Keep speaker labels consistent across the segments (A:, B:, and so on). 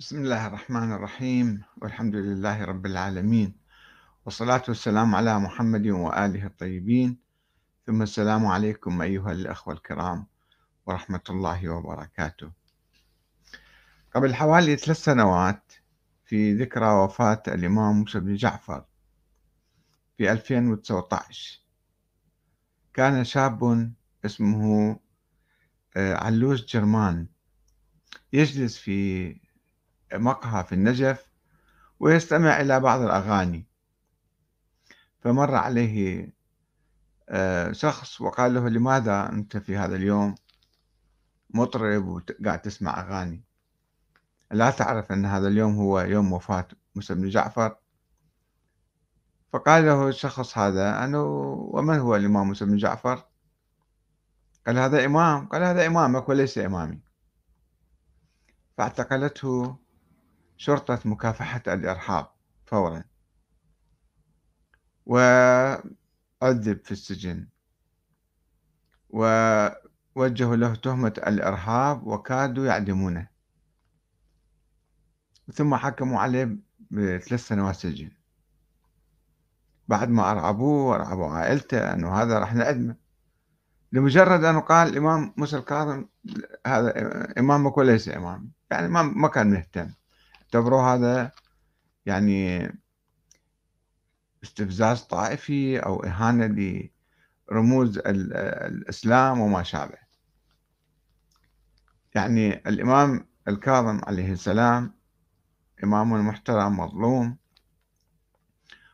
A: بسم الله الرحمن الرحيم والحمد لله رب العالمين والصلاة والسلام على محمد وآله الطيبين. ثم السلام عليكم أيها الأخوة الكرام ورحمة الله وبركاته. قبل حوالي ثلاث سنوات في ذكرى وفاة الإمام موسى بن جعفر في 2019 كان شاب اسمه آه، علوش جرمان يجلس في مقهى في النجف ويستمع إلى بعض الأغاني. فمر عليه آه، شخص وقال له لماذا أنت في هذا اليوم مطرب وقاعد تسمع أغاني؟ لا تعرف أن هذا اليوم هو يوم وفاة موسى بن جعفر؟ فقال له الشخص هذا أنه ومن هو الإمام موسى بن جعفر؟ قال هذا إمام. قال هذا إمامك وليس إمامي. فاعتقلته شرطة مكافحة الإرهاب فورا. وعذب في السجن. ووجهوا له تهمة الإرهاب وكادوا يعدمونه. ثم حكموا عليه بثلاث سنوات سجن. بعد ما أرعبوه وأرعبوا عائلته أنه هذا راح نعدمه. لمجرد أنه قال الإمام موسى الكاظم هذا إمامك وليس إمامي يعني ما كان مهتم. اعتبروا هذا يعني استفزاز طائفي أو إهانة لرموز الإسلام وما شابه. يعني الإمام الكاظم عليه السلام إمام محترم مظلوم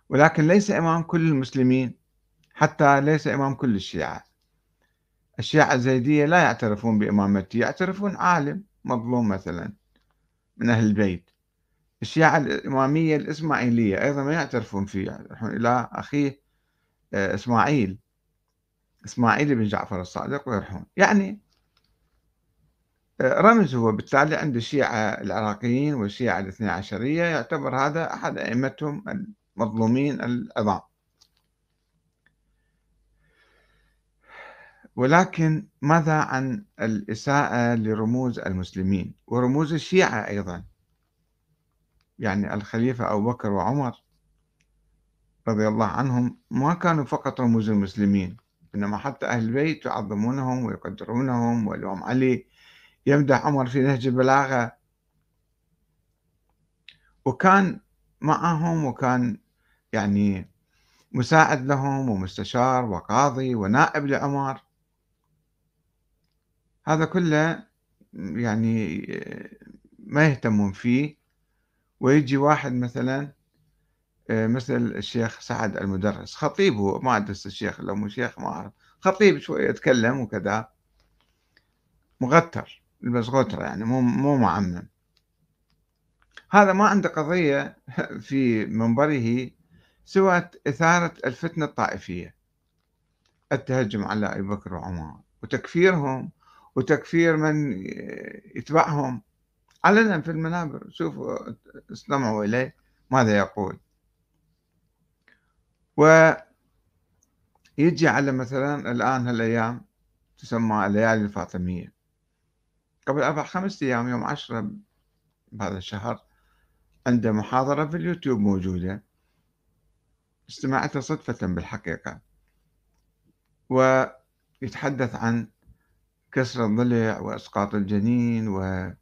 A: ولكن ليس إمام كل المسلمين حتى ليس إمام كل الشيعة. الشيعة الزيدية لا يعترفون بإمامته يعترفون عالم مظلوم مثلا من أهل البيت. الشيعة الإمامية الإسماعيلية أيضا ما يعترفون فيه يروحون إلى أخيه آه، إسماعيل إسماعيل بن جعفر الصادق ويروحون يعني آه، رمز هو بالتالي عند الشيعة العراقيين والشيعة الاثنى عشرية يعتبر هذا أحد أئمتهم المظلومين العظام. ولكن ماذا عن الإساءة لرموز المسلمين؟ ورموز الشيعة أيضا. يعني الخليفة أبو بكر وعمر رضي الله عنهم ما كانوا فقط رموز المسلمين إنما حتى أهل البيت يعظمونهم ويقدرونهم والإمام علي يمدح عمر في نهج البلاغة. وكان معهم وكان يعني مساعد لهم ومستشار وقاضي ونائب لعمر. هذا كله يعني ما يهتمون فيه. ويجي واحد مثلا آه، مثل الشيخ سعد المدرس خطيب هو ما أدرس الشيخ لو مو شيخ ما أعرف خطيب شوية يتكلم وكذا مغتر يلبس غترة يعني مو مو معمم. هذا ما عنده قضية في منبره سوى إثارة الفتنة الطائفية. التهجم على أبي بكر وعمر وتكفيرهم وتكفير من يتبعهم. علنا في المنابر. شوفوا استمعوا إليه. ماذا يقول؟ ويجي على مثلا الآن هالأيام تسمى الليالي الفاطمية. قبل أربع خمسة أيام يوم عشرة بهذا الشهر عنده محاضرة في اليوتيوب موجودة. استمعتها صدفة بالحقيقة. ويتحدث عن كسر الضلع وإسقاط الجنين و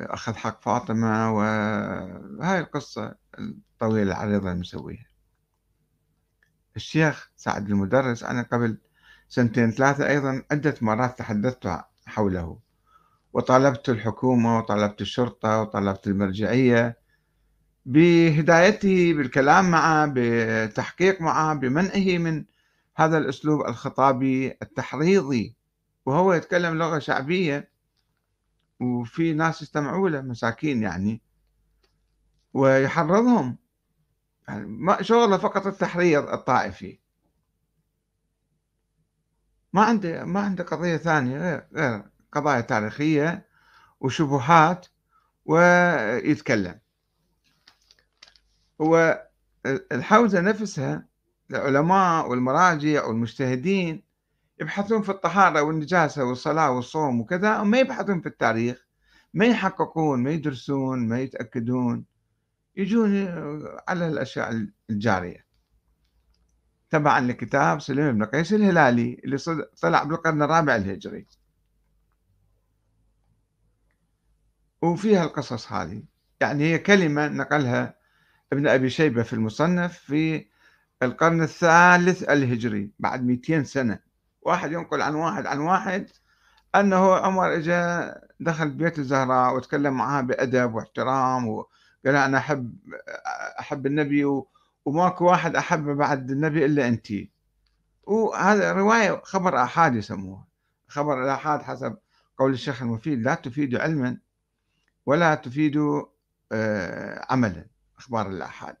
A: أخذ حق فاطمة وهاي القصة الطويلة العريضة المسويها الشيخ سعد المدرس أنا قبل سنتين ثلاثة أيضا عدة مرات تحدثت حوله وطالبت الحكومة وطالبت الشرطة وطالبت المرجعية بهدايته بالكلام معه بالتحقيق معه بمنعه من هذا الأسلوب الخطابي التحريضي. وهو يتكلم لغة شعبية وفي ناس يستمعوا له مساكين يعني ويحرضهم. يعني ما شغله فقط التحريض الطائفي. ما عنده ما عنده قضية ثانية غير, غير قضايا تاريخية وشبهات ويتكلم. هو الحوزة نفسها العلماء والمراجع والمجتهدين يبحثون في الطهارة والنجاسة والصلاة والصوم وكذا وما يبحثون في التاريخ. ما يحققون ما يدرسون ما يتأكدون. يجون على الأشياء الجارية. تبعا لكتاب سليم بن قيس الهلالي اللي طلع بالقرن الرابع الهجري. وفيها القصص هذه. يعني هي كلمة نقلها ابن أبي شيبة في المصنف في القرن الثالث الهجري بعد 200 سنة. واحد ينقل عن واحد عن واحد أنه عمر إجا دخل بيت الزهراء وتكلم معها بأدب واحترام وقال أنا أحب أحب النبي وماكو واحد أحب بعد النبي إلا أنت. وهذا رواية خبر آحاد يسموها. خبر الآحاد حسب قول الشيخ المفيد لا تفيد علما ولا تفيد آه، عملا أخبار الآحاد.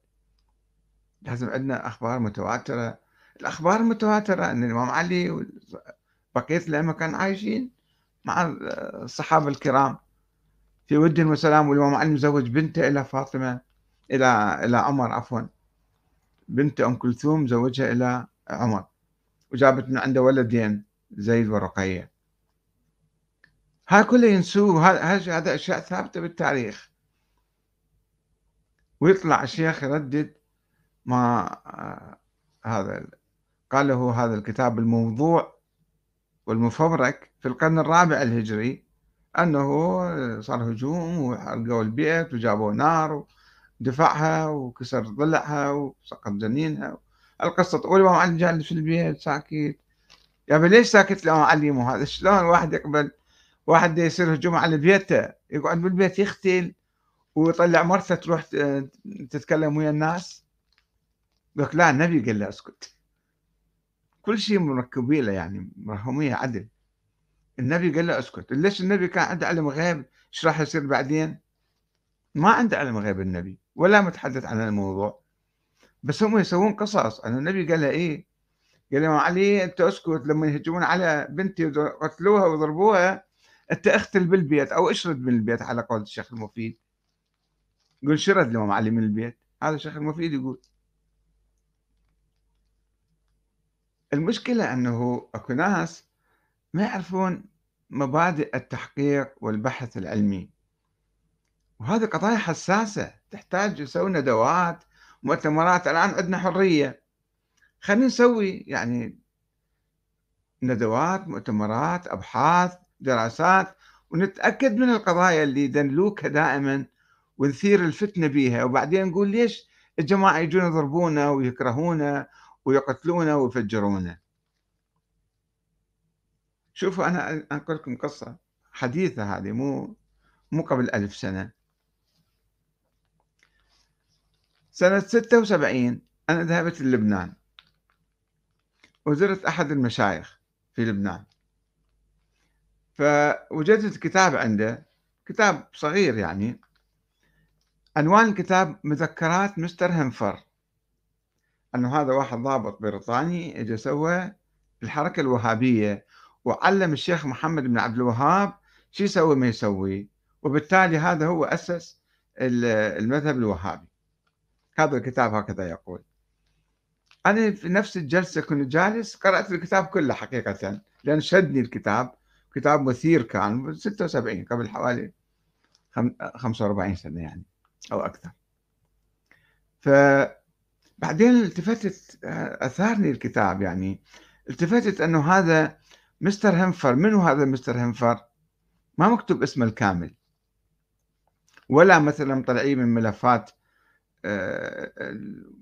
A: لازم عندنا أخبار متواترة الأخبار المتواترة أن الإمام علي وبقية الأئمة كانوا عايشين مع الصحابة الكرام. في ود وسلام والإمام علي مزوج بنته إلى فاطمة إلى إلى عمر عفوا. بنت أم كلثوم زوجها إلى عمر. وجابت من عنده ولدين زيد ورقية. هاي كلها ينسوه. هذا أشياء ثابتة بالتاريخ. ويطلع الشيخ يردد ما آه، هذا قال له هذا الكتاب الموضوع والمفبرك في القرن الرابع الهجري أنه صار هجوم وحرقوا البيت وجابوا نار ودفعها وكسر ضلعها وسقط جنينها. القصة طويلة الإمام علي جالس في البيت ساكت. يا ليش ساكت الإمام علي مو هذا؟ شلون واحد يقبل واحد يصير هجوم على بيته؟ يقعد بالبيت يختل ويطلع مرته تروح تتكلم ويا الناس. لك لا النبي قال له اسكت. كل شيء مركبين له يعني مرهمية عدل. النبي قال له أسكت. ليش النبي كان عنده علم غيب؟ إيش راح يصير بعدين؟ ما عنده علم غيب النبي ولا متحدث عن الموضوع. بس هم يسوون قصص. أن النبي قال له إيه؟ قال له علي أنت أسكت. لما يهجمون على بنتي وقتلوها وضربوها أنت اختل بالبيت أو اشرد من البيت على قول الشيخ المفيد. يقول شرد الإمام علي من البيت. هذا الشيخ المفيد يقول. المشكلة أنه أكو ناس ما يعرفون مبادئ التحقيق والبحث العلمي. وهذه قضايا حساسة تحتاج يسوي ندوات مؤتمرات. الآن عندنا حرية. خلينا نسوي يعني ندوات مؤتمرات أبحاث دراسات ونتأكد من القضايا اللي يدلوكها دائما ونثير الفتنة بيها. وبعدين نقول ليش الجماعة يجون يضربونا ويكرهونا ويقتلونه ويفجرونه. شوفوا أنا أنقل لكم قصة حديثة هذه مو مو قبل ألف سنة. سنة ستة وسبعين أنا ذهبت للبنان. وزرت أحد المشايخ في لبنان. فوجدت كتاب عنده كتاب صغير يعني. عنوان الكتاب مذكرات مستر هنفر. انه هذا واحد ضابط بريطاني اجى سوى الحركة الوهابية وعلم الشيخ محمد بن عبد الوهاب شو يسوي ما يسوي وبالتالي هذا هو أسس المذهب الوهابي. هذا الكتاب هكذا يقول. أنا في نفس الجلسة كنت جالس قرأت الكتاب كله حقيقة لأن شدني الكتاب. كتاب مثير كان 76 قبل حوالي 45 سنة يعني أو أكثر. ف بعدين التفتت أثارني الكتاب يعني. التفتت أنه هذا مستر هنفر منو هذا مستر هنفر ما مكتوب اسمه الكامل. ولا مثلا مطلعين من ملفات آه،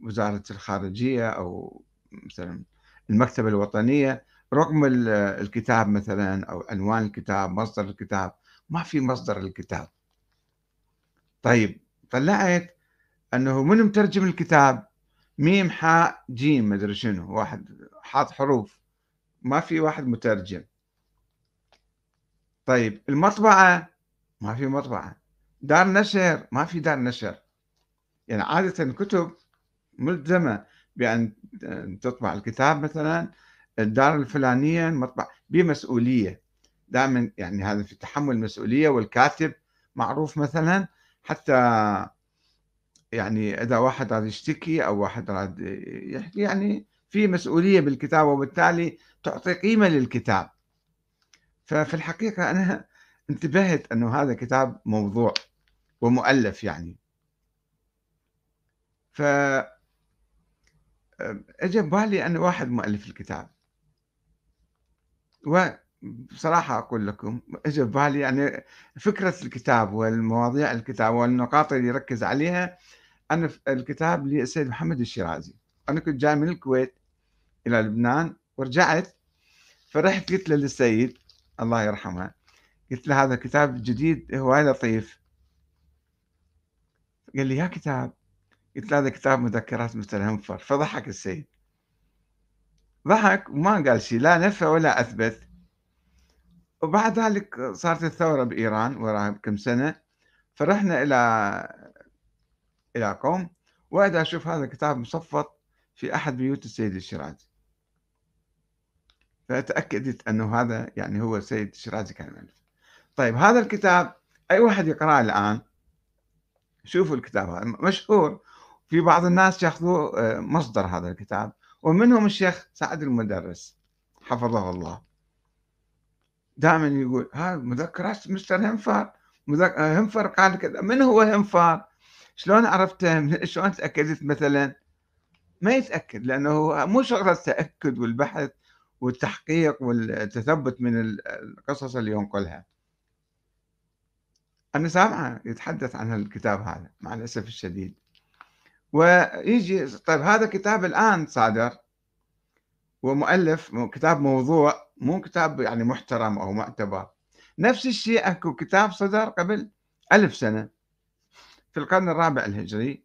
A: وزارة الخارجية أو مثلا المكتبة الوطنية. رقم الكتاب مثلا أو عنوان الكتاب مصدر الكتاب ما في مصدر الكتاب طيب طلعت أنه من مترجم الكتاب؟ ميم حاء جيم مدري شنو. واحد حاط حروف. ما في واحد مترجم. طيب المطبعة. ما في مطبعة. دار نشر. ما في دار نشر. يعني عادة الكتب ملزمة بأن تطبع الكتاب مثلا. الدار الفلانية المطبع بمسؤولية. دائما يعني هذا في تحمل مسؤولية والكاتب معروف مثلا. حتى يعني إذا واحد راد يشتكي أو واحد راد يحكي يعني في مسؤولية بالكتاب وبالتالي تعطي قيمة للكتاب. ففي الحقيقة أنا انتبهت أنه هذا كتاب موضوع ومؤلف يعني. ف اجى ببالي أنا واحد مؤلف الكتاب. وبصراحة أقول لكم اجى ببالي يعني فكرة الكتاب والمواضيع الكتاب والنقاط اللي يركز عليها أنا الكتاب للسيد محمد الشيرازي. أنا كنت جاي من الكويت إلى لبنان ورجعت فرحت قلت له للسيد الله يرحمه قلت له هذا كتاب جديد هواي لطيف. قال لي يا كتاب قلت له هذا كتاب مذكرات مستر هنفر فضحك السيد. ضحك وما قال شيء لا نفى ولا أثبت. وبعد ذلك صارت الثورة بإيران وراها كم سنة فرحنا إلى إلى قوم وأنا أشوف هذا الكتاب مصفط في أحد بيوت السيد الشيرازي. فتأكدت أنه هذا يعني هو السيد الشيرازي كان مؤلف طيب هذا الكتاب أي واحد يقرأه الآن؟ شوفوا الكتاب هذا مشهور. في بعض الناس يأخذوه آه، مصدر هذا الكتاب ومنهم الشيخ سعد المدرس حفظه الله. دائما يقول ها مذكرات مستر هنفر؟ مذك... آه، هنفر قال كذا من هو هنفر؟ شلون عرفته؟ شلون تأكدت مثلا؟ ما يتأكد لأنه مو شغلة التأكد والبحث والتحقيق والتثبت من القصص اللي ينقلها. أنا سامعه يتحدث عن الكتاب هذا مع الأسف الشديد. ويجي طيب هذا كتاب الآن صادر. ومؤلف كتاب موضوع مو كتاب يعني محترم أو معتبر. نفس الشيء أكو كتاب صدر قبل ألف سنة في القرن الرابع الهجري.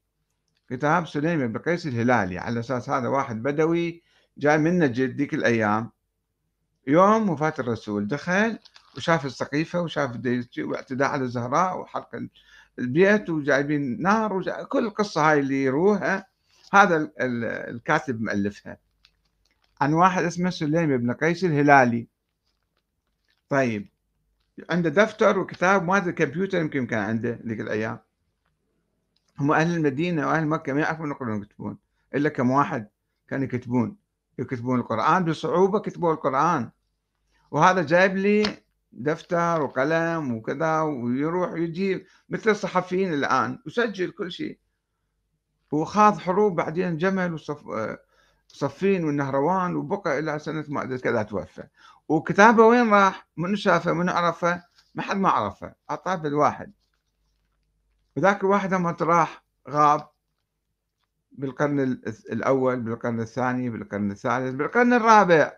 A: كتاب سليم بن قيس الهلالي على أساس هذا واحد بدوي جاي من نجد ذيك الأيام. يوم وفاة الرسول دخل وشاف السقيفة وشاف واعتداء على الزهراء وحرق البيت وجايبين نار وجايب كل القصة هاي اللي يروها هذا الكاتب مؤلفها. عن واحد اسمه سليم بن قيس الهلالي. طيب عنده دفتر وكتاب ما ادري كمبيوتر يمكن كان عنده ذيك الأيام. هم أهل المدينة وأهل مكة ما يعرفون يقرون ويكتبون إلا كم واحد كانوا يكتبون يكتبون القرآن بصعوبة كتبوا القرآن. وهذا جايب لي دفتر وقلم وكذا ويروح يجيب مثل الصحفيين الآن وسجل كل شيء. وخاض حروب بعدين جمل وصف صفين والنهروان وبقى إلى سنة ما أدري كذا توفى. وكتابه وين راح؟ من شافه؟ من عرفه؟ ما حد ما عرفه. أعطاه بالواحد. وذاك الواحد لما راح غاب بالقرن الأول بالقرن الثاني بالقرن الثالث بالقرن الرابع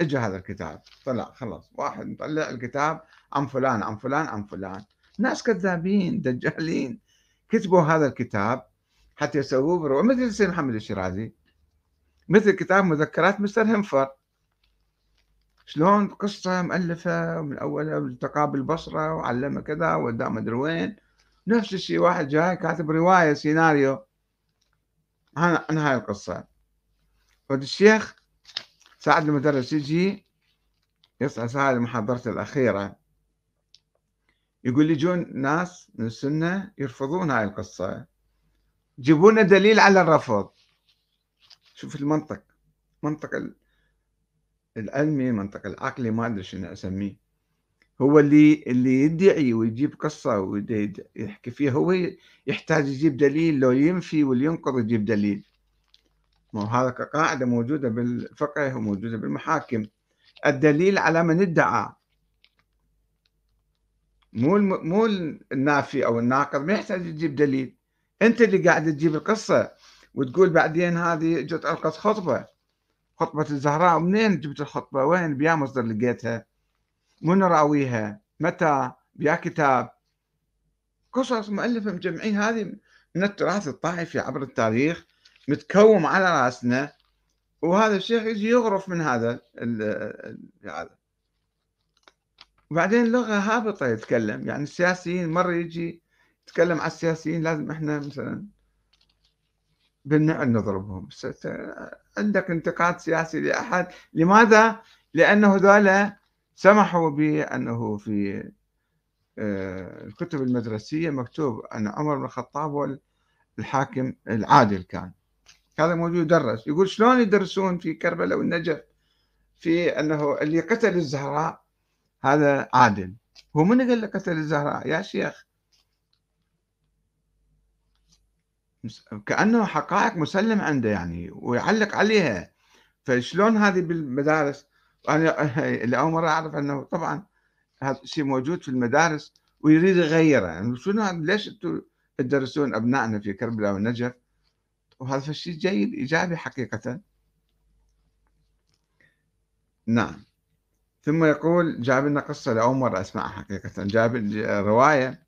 A: اجى هذا الكتاب. طلع خلاص. واحد مطلع الكتاب عن فلان عن فلان عن فلان. ناس كذابين دجالين. كتبوا هذا الكتاب حتى يسووه مثل السيد محمد الشيرازي. مثل كتاب مذكرات مستر هنفر شلون قصة مؤلفة من أولها التقى بالبصرة وعلمه كذا وداه مدري وين. نفس الشيء واحد جاي كاتب رواية سيناريو. عن هاي القصة. والشيخ سعد المدرس يجي يصحى ساعة المحاضرة الأخيرة. يقول يجون ناس من السنة يرفضون هاي القصة. يجيبون دليل على الرفض. شوف المنطق. منطق العلمي منطق العقلي ما أدري شنو أسميه. هو اللي اللي يدعي ويجيب قصة ويحكي فيها. هو يحتاج يجيب دليل. لو ينفي واللي ينقض يجيب دليل. هذا قاعدة موجودة بالفقه وموجودة بالمحاكم. الدليل على من ادعى. مو مو النافي أو الناقض. ما يحتاج يجيب دليل. أنت اللي قاعد تجيب القصة. وتقول بعدين هذه جت ألقت خطبة. خطبة الزهراء منين جبت الخطبة؟ وين؟ بيا مصدر لقيتها. من راويها؟ متى؟ بيا كتاب. قصص مؤلفة مجمعين. هذه من التراث الطائفي عبر التاريخ متكوم على رأسنا. وهذا الشيخ يجي يغرف من هذا هذا. وبعدين لغة هابطة يتكلم. يعني السياسيين مرة يجي يتكلم على السياسيين لازم إحنا مثلا بالنعل نضربهم. عندك انتقاد سياسي لأحد؟ لماذا؟ لأنه ذولا سمحوا بأنه في آه، الكتب المدرسية مكتوب أن عمر بن الخطاب هو الحاكم العادل كان. هذا موجود يدرس يقول شلون يدرسون في كربلاء والنجف في أنه اللي قتل الزهراء هذا عادل. هو من قال قتل الزهراء؟ يا شيخ كأنه حقائق مسلم عنده يعني ويعلق عليها. فشلون هذه بالمدارس؟ أنا لأول مرة أعرف أنه طبعا هذا الشيء موجود في المدارس ويريد يغيره. يعني شنو ليش أنتم تدرسون أبنائنا في كربلاء والنجف وهذا الشيء جيد إيجابي حقيقة. نعم. ثم يقول جاب لنا قصة لأول مرة أسمعها حقيقة. جاب رواية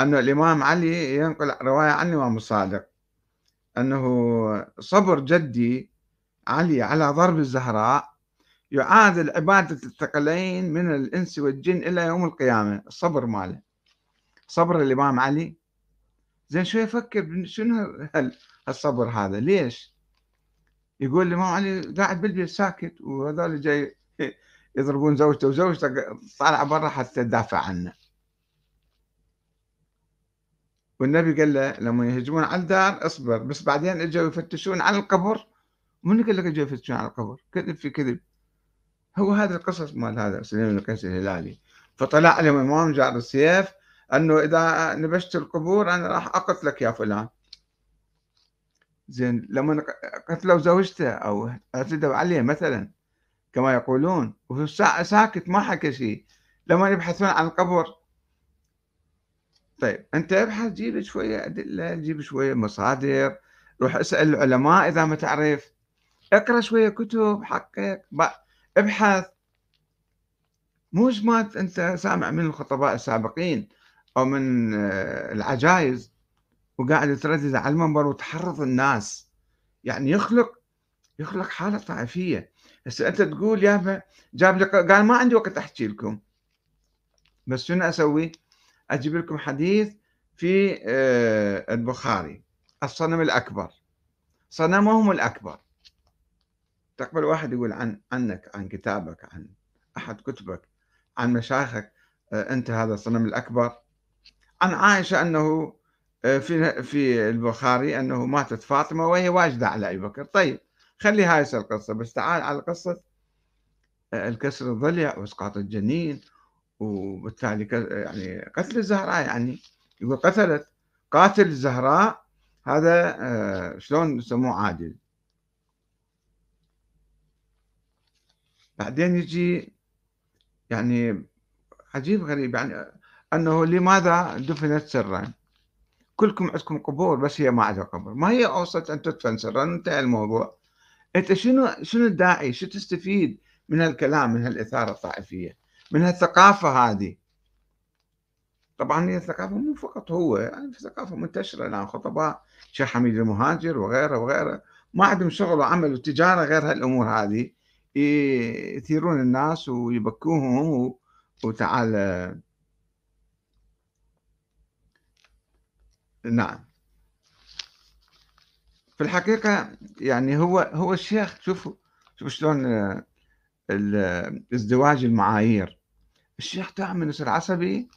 A: أن الإمام علي ينقل رواية عن الإمام الصادق أنه صبر جدي علي على ضرب الزهراء يعادل عبادة الثقلين من الإنس والجن إلى يوم القيامة. الصبر ماله. صبر الإمام علي. زين شوي يفكر؟ شنو هالصبر هذا؟ ليش؟ يقول الإمام علي قاعد بالبيت ساكت وهذول جاي يضربون زوجته وزوجته طالعة برا حتى تدافع عنه. والنبي قال له لما يهجمون على الدار اصبر بس بعدين اجوا يفتشون على القبر. من قال لك اجوا يفتشون على القبر؟ كذب في كذب. هو هذا القصص مال هذا سليم بن قيس الهلالي. فطلع عليهم إمام جار السيف أنه إذا نبشت القبور أنا راح أقتلك يا فلان. زين لما قتلوا زوجته أو اعتدوا عليه مثلا كما يقولون وهو ساكت ما حكى شيء. لما يبحثون عن القبر طيب أنت ابحث جيب شوية أدلة جيب شوية مصادر روح اسأل العلماء إذا ما تعرف. اقرأ شوية كتب حقق ابحث. مو ما أنت سامع من الخطباء السابقين أو من آه، العجائز وقاعد تردد على المنبر وتحرض الناس. يعني يخلق يخلق حالة طائفية. هسه أنت تقول يا جاب لي قال ما عندي وقت أحكي لكم. بس شنو أسوي؟ أجيب لكم حديث في آه، البخاري الصنم الأكبر. صنمهم الأكبر. تقبل واحد يقول عن عنك عن كتابك عن أحد كتبك عن مشايخك آه، أنت هذا الصنم الأكبر. عن عائشة أنه آه، في في البخاري أنه ماتت فاطمة وهي واجدة على أبي بكر. طيب خلي هاي القصة بس تعال على قصة الكسر الضلع وإسقاط الجنين وبالتالي يعني قتل الزهراء يعني يقول قتلت. قاتل الزهراء هذا آه، شلون يسموه؟ عادل. بعدين يجي يعني عجيب غريب يعني أنه لماذا دفنت سرا؟ كلكم عندكم قبور بس هي ما عندها قبر. ما هي اوسط أن تدفن سرا؟ انتهى الموضوع. أنت شنو شنو الداعي؟ شو تستفيد من هالكلام من هالإثارة الطائفية؟ من هالثقافة هذه. طبعا هي الثقافة مو فقط هو يعني ثقافة منتشرة الآن خطباء شيخ حميد المهاجر وغيره وغيره. ما عندهم شغل وعمل وتجارة غير هالأمور هذه. يثيرون الناس ويبكوهم وتعال. نعم. في الحقيقة يعني هو هو الشيخ شوفوا شوفوا شلون ازدواج المعايير. الشيخ دائما يصير عصبي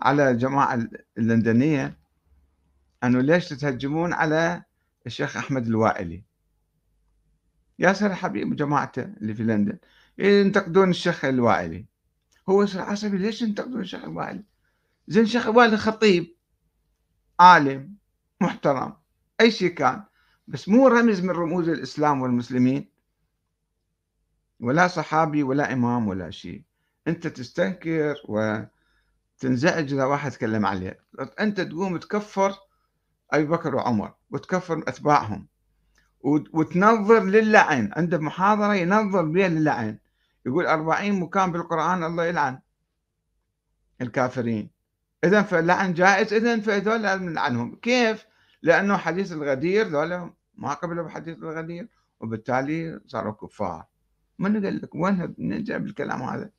A: على الجماعة اللندنية أنه ليش تتهجمون على الشيخ أحمد الوائلي؟ ياسر حبيب جماعته اللي في لندن ينتقدون الشيخ الوائلي؟ هو يصير عصبي ليش ينتقدون الشيخ الوائلي؟ زين الشيخ الوائلي خطيب عالم محترم أي شيء كان بس مو رمز من رموز الإسلام والمسلمين ولا صحابي ولا إمام ولا شيء. أنت تستنكر وتنزعج إذا واحد تكلم عليه. أنت تقوم تكفر أبي بكر وعمر وتكفر أتباعهم وتنظر للعن. عنده محاضرة ينظر بها للعن يقول أربعين مكان بالقرآن الله يلعن الكافرين. إذا فاللعن جائز إذا فهذول نلعنهم. كيف؟ لأنه حديث الغدير ذولا ما قبلوا بحديث الغدير وبالتالي صاروا كفار. من قال لك؟ وين جاب الكلام هذا؟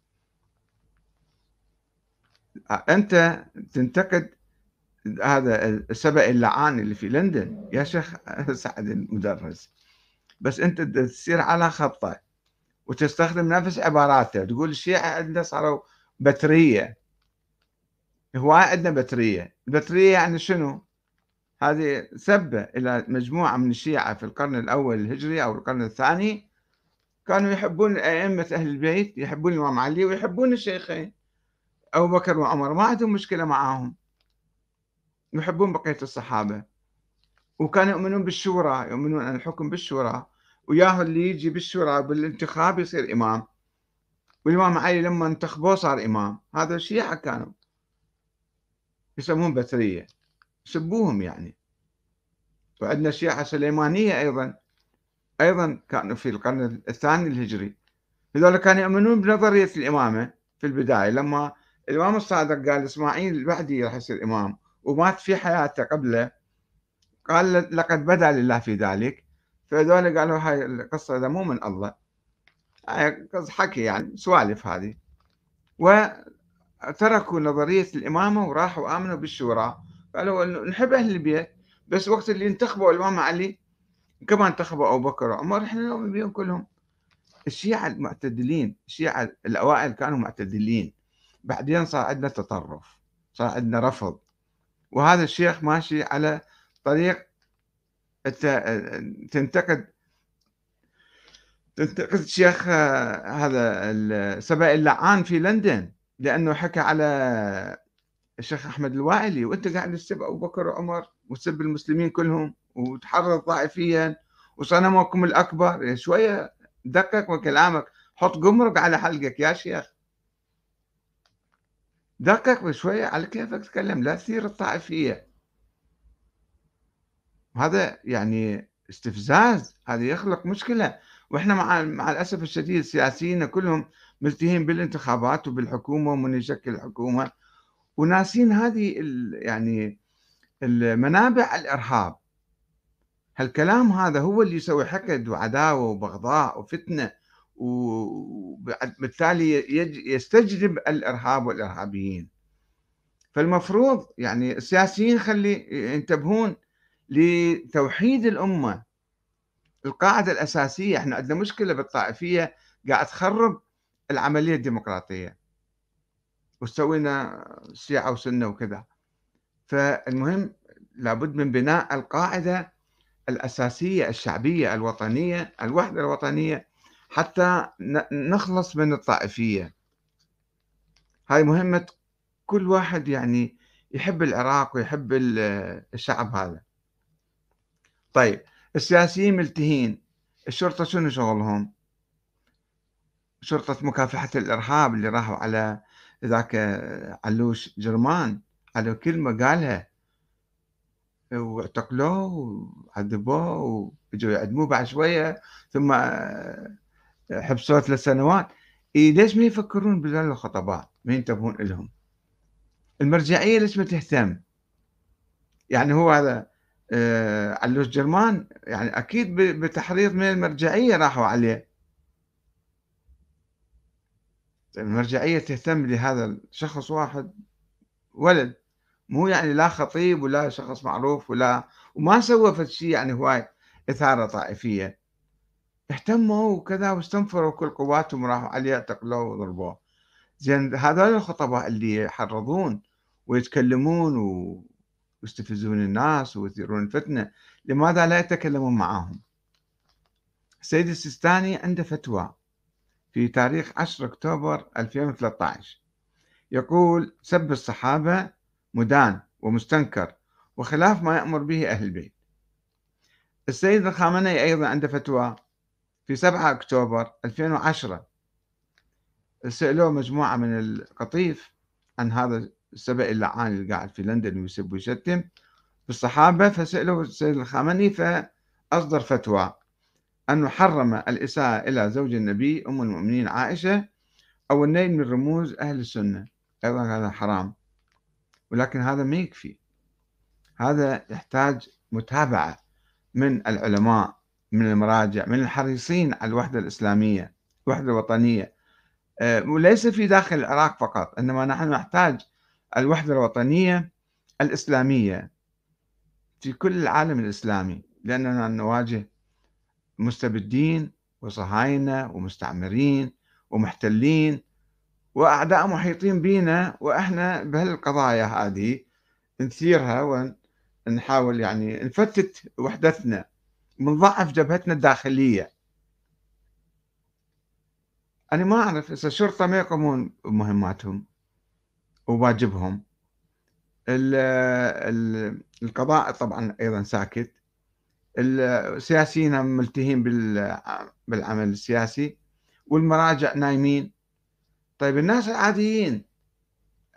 A: أنت تنتقد هذا السبع اللعان اللي في لندن؟ يا شيخ سعد المدرس. بس أنت تصير على خطه وتستخدم نفس عباراته. تقول الشيعة عندنا صاروا بترية. هواية عندنا بترية. البترية يعني شنو؟ هذه سبة إلى مجموعة من الشيعة في القرن الأول الهجري أو القرن الثاني كانوا يحبون أئمة أهل البيت يحبون الإمام علي ويحبون الشيخين. أبو بكر وعمر ما عندهم مشكلة معاهم. يحبون بقية الصحابة. وكانوا يؤمنون بالشورى يؤمنون أن الحكم بالشورى. وياهو اللي يجي بالشورى بالانتخاب يصير إمام. والإمام علي لما انتخبوه صار إمام. هذا الشيعة كانوا يسمون بثرية. يسبوهم يعني. وعندنا شيعة سليمانية أيضا. أيضا كانوا في القرن الثاني الهجري. هذول كانوا يؤمنون بنظرية الإمامة في البداية لما الإمام الصادق قال إسماعيل البعدي راح يصير إمام ومات في حياته قبله. قال لقد بدا لله في ذلك. فهذول قالوا هاي القصة هذا مو من الله. هاي حكي يعني سوالف هذه. وتركوا نظرية الإمامة وراحوا آمنوا بالشورى. قالوا نحب أهل البيت بس وقت اللي انتخبوا الإمام علي كما انتخبوا أبو بكر وعمر إحنا نؤمن بهم كلهم. الشيعة المعتدلين الشيعة الأوائل كانوا معتدلين. بعدين صار عندنا تطرف صار عندنا رفض. وهذا الشيخ ماشي على طريق تنتقد تنتقد الشيخ هذا سبا اللعان في لندن لأنه حكى على الشيخ أحمد الوائلي وأنت قاعد تسب أبو بكر وعمر وتسب المسلمين كلهم وتحرض طائفيا وصنمكم الأكبر. شوية دقق بكلامك حط قمرك على حلقك يا شيخ. دقق بشوية على كيفك تتكلم لا تثير الطائفية. هذا يعني استفزاز هذا يخلق مشكلة. وإحنا مع مع الأسف الشديد سياسيين كلهم ملتهين بالانتخابات وبالحكومة ومن يشكل الحكومة وناسين هذه يعني المنابع الإرهاب. هالكلام هذا هو اللي يسوي حقد وعداوة وبغضاء وفتنة. وبالتالي يستجلب الإرهاب والإرهابيين. فالمفروض يعني السياسيين خلي ينتبهون لتوحيد الأمة. القاعدة الأساسية إحنا عندنا مشكلة بالطائفية قاعد تخرب العملية الديمقراطية. وسوينا شيعة وسنة وكذا. فالمهم لابد من بناء القاعدة الأساسية الشعبية الوطنية الوحدة الوطنية حتى نخلص من الطائفية. هاي مهمة كل واحد يعني يحب العراق ويحب الشعب هذا. طيب السياسيين ملتهين. الشرطة شنو شغلهم؟ شرطة مكافحة الإرهاب اللي راحوا على ذاك علوش جرمان. على كلمة قالها. واعتقلوه وعذبوه وجوا يعدموه بعد شوية. ثم حبسوه ثلاث سنوات. إيه ليش ما يفكرون بذول الخطباء ما ينتبهون لهم المرجعية ليش ما تهتم؟ يعني هو هذا آه، علوش جرمان يعني أكيد بتحريض من المرجعية راحوا عليه. المرجعية تهتم لهذا الشخص واحد ولد. مو يعني لا خطيب ولا شخص معروف ولا وما سوى في شيء يعني هواي إثارة طائفية. اهتموا وكذا واستنفروا كل قواتهم راحوا عليه اعتقلوه وضربوه. زين هذول الخطباء اللي يحرضون ويتكلمون. ويستفزون الناس ويثيرون الفتنة لماذا لا يتكلمون معهم السيد السيستاني عنده فتوى في تاريخ 10 أكتوبر 2013 يقول سب الصحابة مدان ومستنكر وخلاف ما يأمر به أهل البيت. السيد الخامنئي أيضا عنده فتوى في 7 أكتوبر 2010 سألوه مجموعة من القطيف عن هذا السبع اللعان اللي قاعد في لندن ويسب ويشتم. بالصحابة فسأله السيد الخامنئي فأصدر فتوى أنه حرم الإساءة إلى زوج النبي أم المؤمنين عائشة أو النيل من رموز أهل السنة. أيضا هذا حرام ولكن هذا ما يكفي. هذا يحتاج متابعة من العلماء من المراجع من الحريصين على الوحدة الإسلامية الوحدة الوطنية. آه، وليس في داخل العراق فقط إنما نحن نحتاج الوحدة الوطنية الإسلامية في كل العالم الإسلامي لأننا نواجه مستبدين وصهاينة ومستعمرين ومحتلين وأعداء محيطين بنا وإحنا بهالقضايا هذه نثيرها ونحاول يعني نفتت وحدتنا. ونضعف جبهتنا الداخلية. أنا ما أعرف إذا الشرطة ما يقومون بمهماتهم وواجبهم. القضاء طبعا أيضا ساكت. السياسيين ملتهين بالعمل السياسي والمراجع نايمين. طيب الناس العاديين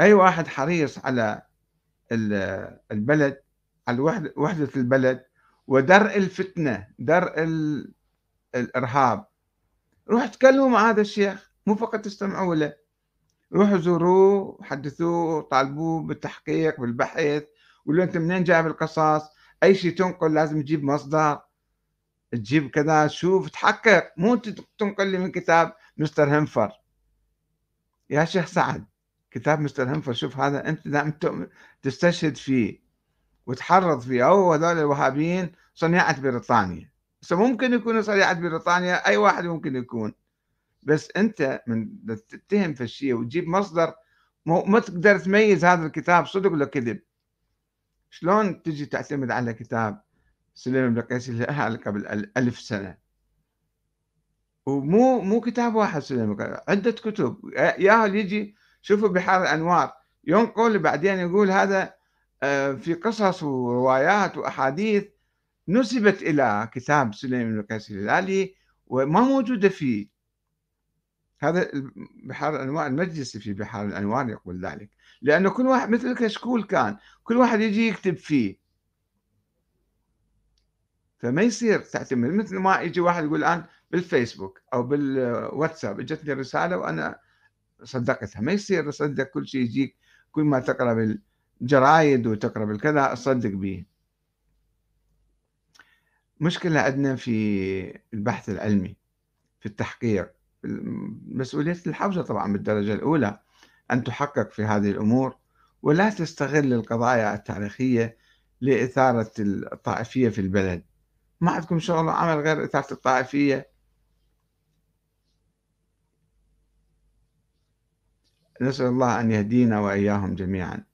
A: أي واحد حريص على البلد على وحدة البلد ودرء الفتنة درء الإرهاب. روح تكلموا مع هذا الشيخ مو فقط تستمعوا له. روحوا زوروه حدثوه طالبوه بالتحقيق بالبحث. قولوا أنت منين جايب القصص أي شيء تنقل لازم تجيب مصدر. تجيب كذا شوف تحقق. مو تنقل لي من كتاب مستر هنفر. يا شيخ سعد كتاب مستر هنفر شوف هذا أنت دائما تستشهد فيه. وتحرض فيه أو هذول الوهابيين صنيعة بريطانيا. ممكن يكونوا صنيعة بريطانيا أي واحد ممكن يكون. بس أنت من تتهم في الشيء وتجيب مصدر ما تقدر تميز هذا الكتاب صدق ولا كذب. شلون تجي تعتمد على كتاب سليم بن قيس اللي قبل ألف سنة؟ ومو مو كتاب واحد سليم عدة كتب. يا يجي شوفوا بحار الأنوار. ينقل بعدين يقول هذا في قصص وروايات وأحاديث نسبت إلى كتاب سليم بن قيس الهلالي وما موجودة فيه. هذا بحار الانوار المجلس في بحار الأنوار يقول ذلك. لأنه كل واحد مثل كشكول كان كل واحد يجي يكتب فيه. فما يصير تعتمد مثل ما يجي واحد يقول الآن بالفيسبوك أو بالواتساب إجتني رسالة وأنا صدقتها. ما يصير اصدق كل شيء يجيك كل ما تقرأ بالجرايد وتقرا بالكذا اصدق به مشكلة عندنا في البحث العلمي في التحقيق. مسؤولية الحوزة طبعا بالدرجة الأولى أن تحقق في هذه الأمور ولا تستغل القضايا التاريخية لإثارة الطائفية في البلد. ما عندكم شغل عمل غير إثارة الطائفية؟ نسأل الله أن يهدينا وإياهم جميعا.